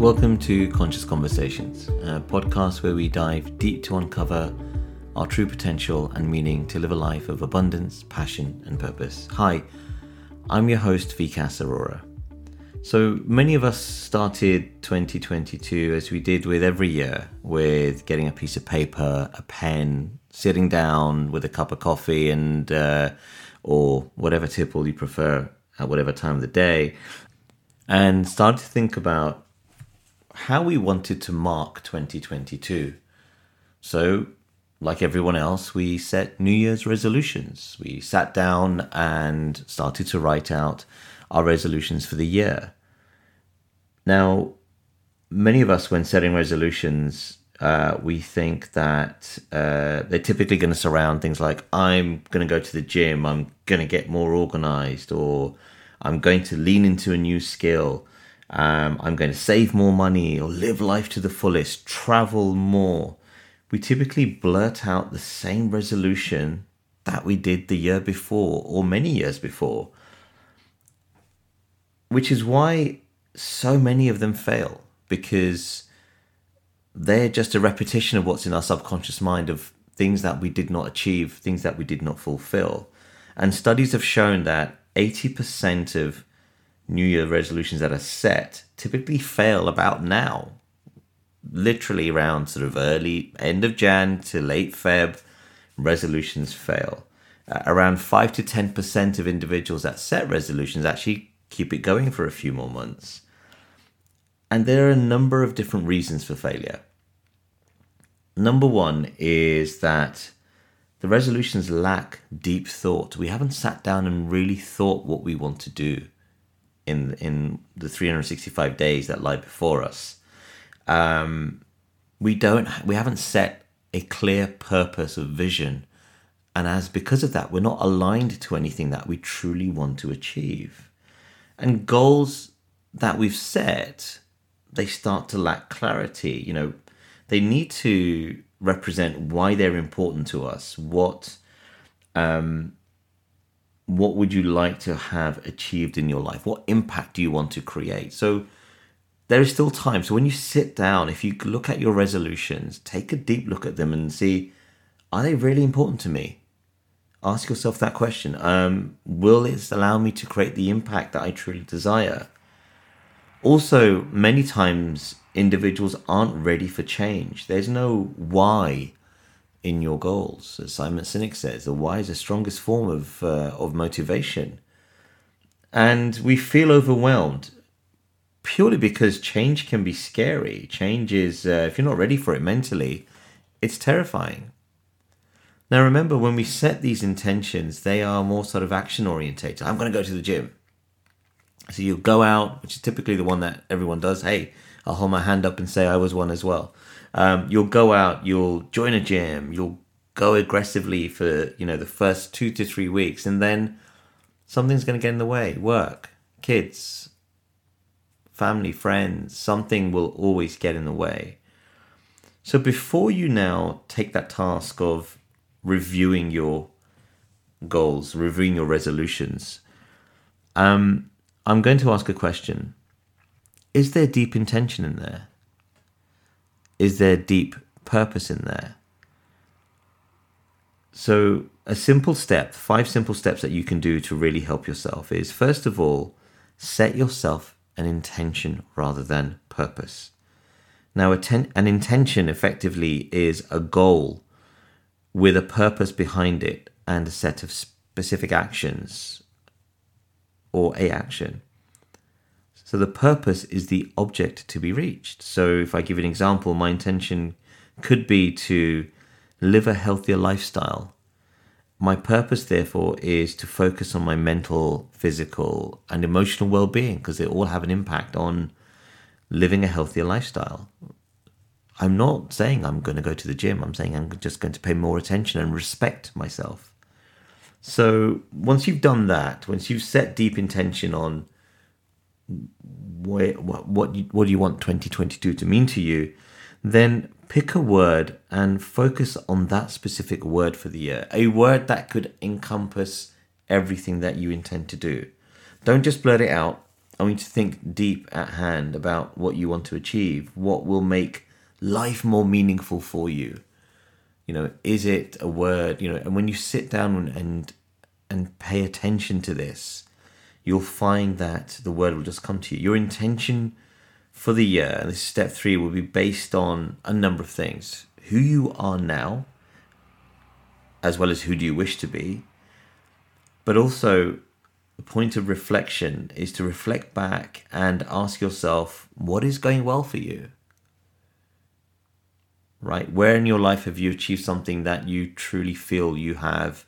Welcome to Conscious Conversations, a podcast where we dive deep to uncover our true potential and meaning to live a life of abundance, passion, and purpose. Hi, I'm your host, Vikas Aurora. So, many of us started 2022 as we did with every year, with getting a piece of paper, a pen, sitting down with a cup of coffee, and uh, or whatever tipple you prefer at whatever time of the day, and started to think about how we wanted to mark 2022. So, like everyone else, we set New Year's resolutions. We sat down and started to write out our resolutions for the year. Now, many of us, when setting resolutions, uh, we think that uh, they're typically going to surround things like I'm going to go to the gym, I'm going to get more organized, or I'm going to lean into a new skill. Um, I'm going to save more money or live life to the fullest, travel more. We typically blurt out the same resolution that we did the year before or many years before, which is why so many of them fail because they're just a repetition of what's in our subconscious mind of things that we did not achieve, things that we did not fulfill. And studies have shown that 80% of New Year resolutions that are set typically fail about now. Literally around sort of early end of Jan to late Feb, resolutions fail. Uh, around 5 to 10% of individuals that set resolutions actually keep it going for a few more months. And there are a number of different reasons for failure. Number one is that the resolutions lack deep thought. We haven't sat down and really thought what we want to do in in the 365 days that lie before us. Um, we don't. We haven't set a clear purpose of vision, and as because of that, we're not aligned to anything that we truly want to achieve. And goals that we've set, they start to lack clarity. You know, they need to represent why they're important to us. What um, what would you like to have achieved in your life? What impact do you want to create? So there is still time. So when you sit down, if you look at your resolutions, take a deep look at them and see are they really important to me? Ask yourself that question. Um, will it allow me to create the impact that I truly desire? Also, many times individuals aren't ready for change. There's no why in your goals. As Simon Sinek says, the why is the strongest form of, uh, of motivation. And we feel overwhelmed purely because change can be scary. Change is, uh, if you're not ready for it mentally, it's terrifying. Now, remember, when we set these intentions, they are more sort of action orientated. I'm going to go to the gym. So you'll go out, which is typically the one that everyone does. Hey, I'll hold my hand up and say I was one as well. Um, you'll go out, you'll join a gym, you'll go aggressively for you know the first two to three weeks, and then something's going to get in the way. Work, kids, family, friends, something will always get in the way. So before you now take that task of reviewing your goals, reviewing your resolutions, um, I'm going to ask a question. Is there deep intention in there? is there deep purpose in there? So, a simple step, five simple steps that you can do to really help yourself is first of all, set yourself an intention rather than purpose. Now, an intention effectively is a goal with a purpose behind it and a set of specific actions or a action. So the purpose is the object to be reached. So if I give an example, my intention could be to live a healthier lifestyle. My purpose, therefore, is to focus on my mental, physical, and emotional well being because they all have an impact on living a healthier lifestyle. I'm not saying I'm going to go to the gym, I'm saying I'm just going to pay more attention and respect myself. So once you've done that, once you've set deep intention on where, what what you, what do you want 2022 to mean to you, then pick a word and focus on that specific word for the year. A word that could encompass everything that you intend to do. Don't just blurt it out. I want you to think deep at hand about what you want to achieve, what will make life more meaningful for you. You know, is it a word? You know, and when you sit down and and pay attention to this, you'll find that the word will just come to you. Your intention for the year, and this is step three, will be based on a number of things: who you are now, as well as who do you wish to be, but also the point of reflection is to reflect back and ask yourself what is going well for you? Right? Where in your life have you achieved something that you truly feel you have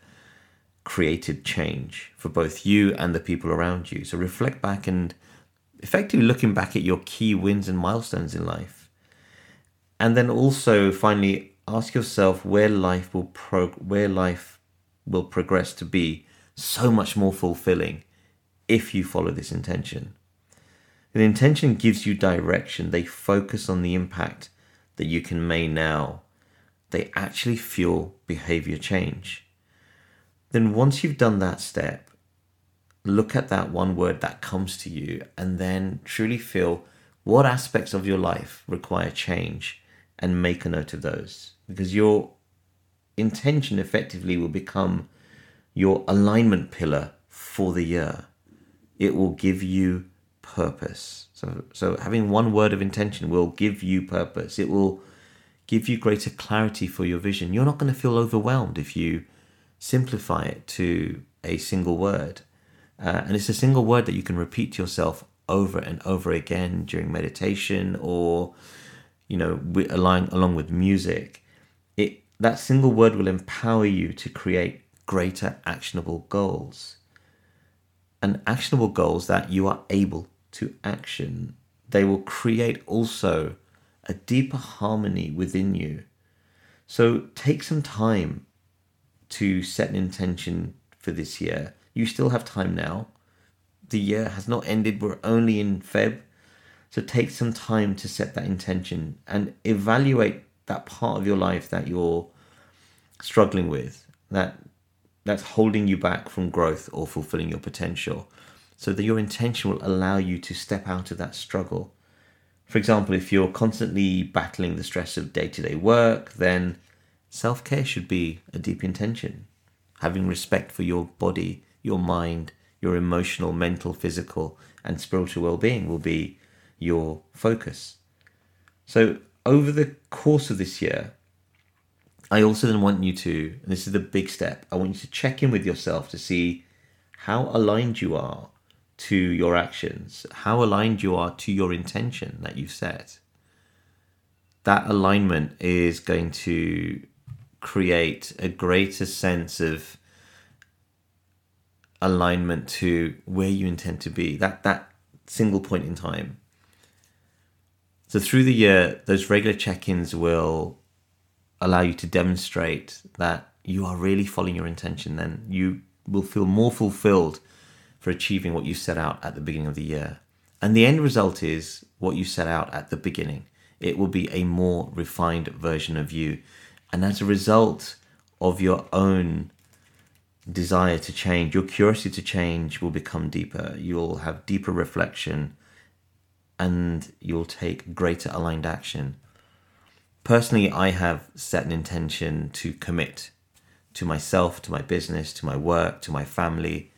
created change for both you and the people around you so reflect back and effectively looking back at your key wins and milestones in life and then also finally ask yourself where life will pro where life will progress to be so much more fulfilling if you follow this intention. The intention gives you direction. They focus on the impact that you can make now. They actually fuel behavior change. Then, once you've done that step, look at that one word that comes to you and then truly feel what aspects of your life require change and make a note of those. Because your intention effectively will become your alignment pillar for the year. It will give you purpose. So, so having one word of intention will give you purpose. It will give you greater clarity for your vision. You're not going to feel overwhelmed if you simplify it to a single word. Uh, and it's a single word that you can repeat to yourself over and over again during meditation or, you know, along, along with music. It, that single word will empower you to create greater actionable goals. And actionable goals that you are able to action. They will create also a deeper harmony within you. So take some time to set an intention for this year. You still have time now. The year has not ended, we're only in Feb. So take some time to set that intention and evaluate that part of your life that you're struggling with, that that's holding you back from growth or fulfilling your potential. So that your intention will allow you to step out of that struggle. For example, if you're constantly battling the stress of day to day work, then self care should be a deep intention. Having respect for your body, your mind, your emotional, mental, physical, and spiritual well being will be your focus. So, over the course of this year, I also then want you to, and this is the big step, I want you to check in with yourself to see how aligned you are to your actions, how aligned you are to your intention that you've set. That alignment is going to create a greater sense of alignment to where you intend to be, that, that single point in time. So through the year, those regular check ins will allow you to demonstrate that you are really following your intention, then you will feel more fulfilled for achieving what you set out at the beginning of the year. And the end result is what you set out at the beginning. It will be a more refined version of you. And as a result of your own desire to change, your curiosity to change will become deeper. You'll have deeper reflection and you'll take greater aligned action personally, I have set an intention to commit to myself, to my business, to my work, to my family,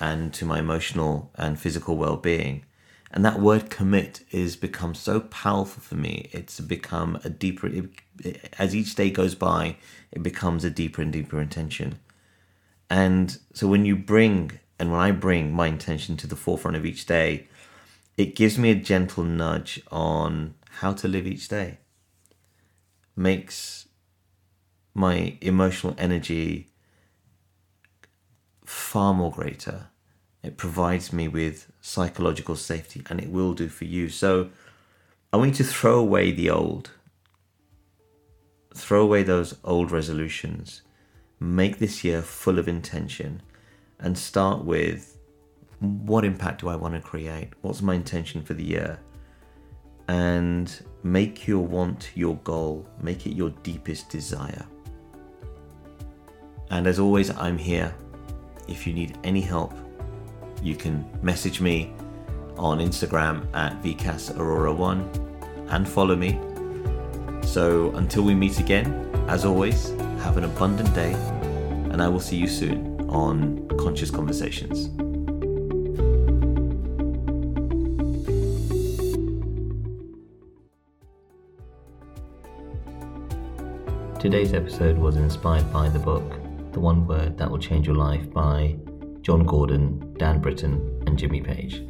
and to my emotional and physical well being. And that word commit is become so powerful for me. It's become a deeper, it, it, as each day goes by, it becomes a deeper and deeper intention. And so when you bring, and when I bring my intention to the forefront of each day, it gives me a gentle nudge on how to live each day makes my emotional energy far more greater. It provides me with psychological safety, and it will do for you. So, I want you to throw away the old, throw away those old resolutions, make this year full of intention, and start with what impact do I want to create? What's my intention for the year? and make your want your goal, make it your deepest desire. And as always, I'm here. If you need any help, you can message me on Instagram at vcasaurora1 and follow me. So until we meet again, as always, have an abundant day, and I will see you soon on Conscious Conversations. Today's episode was inspired by the book The One Word That Will Change Your Life by Jon Gordon, Dan Britton, and Jimmy Page.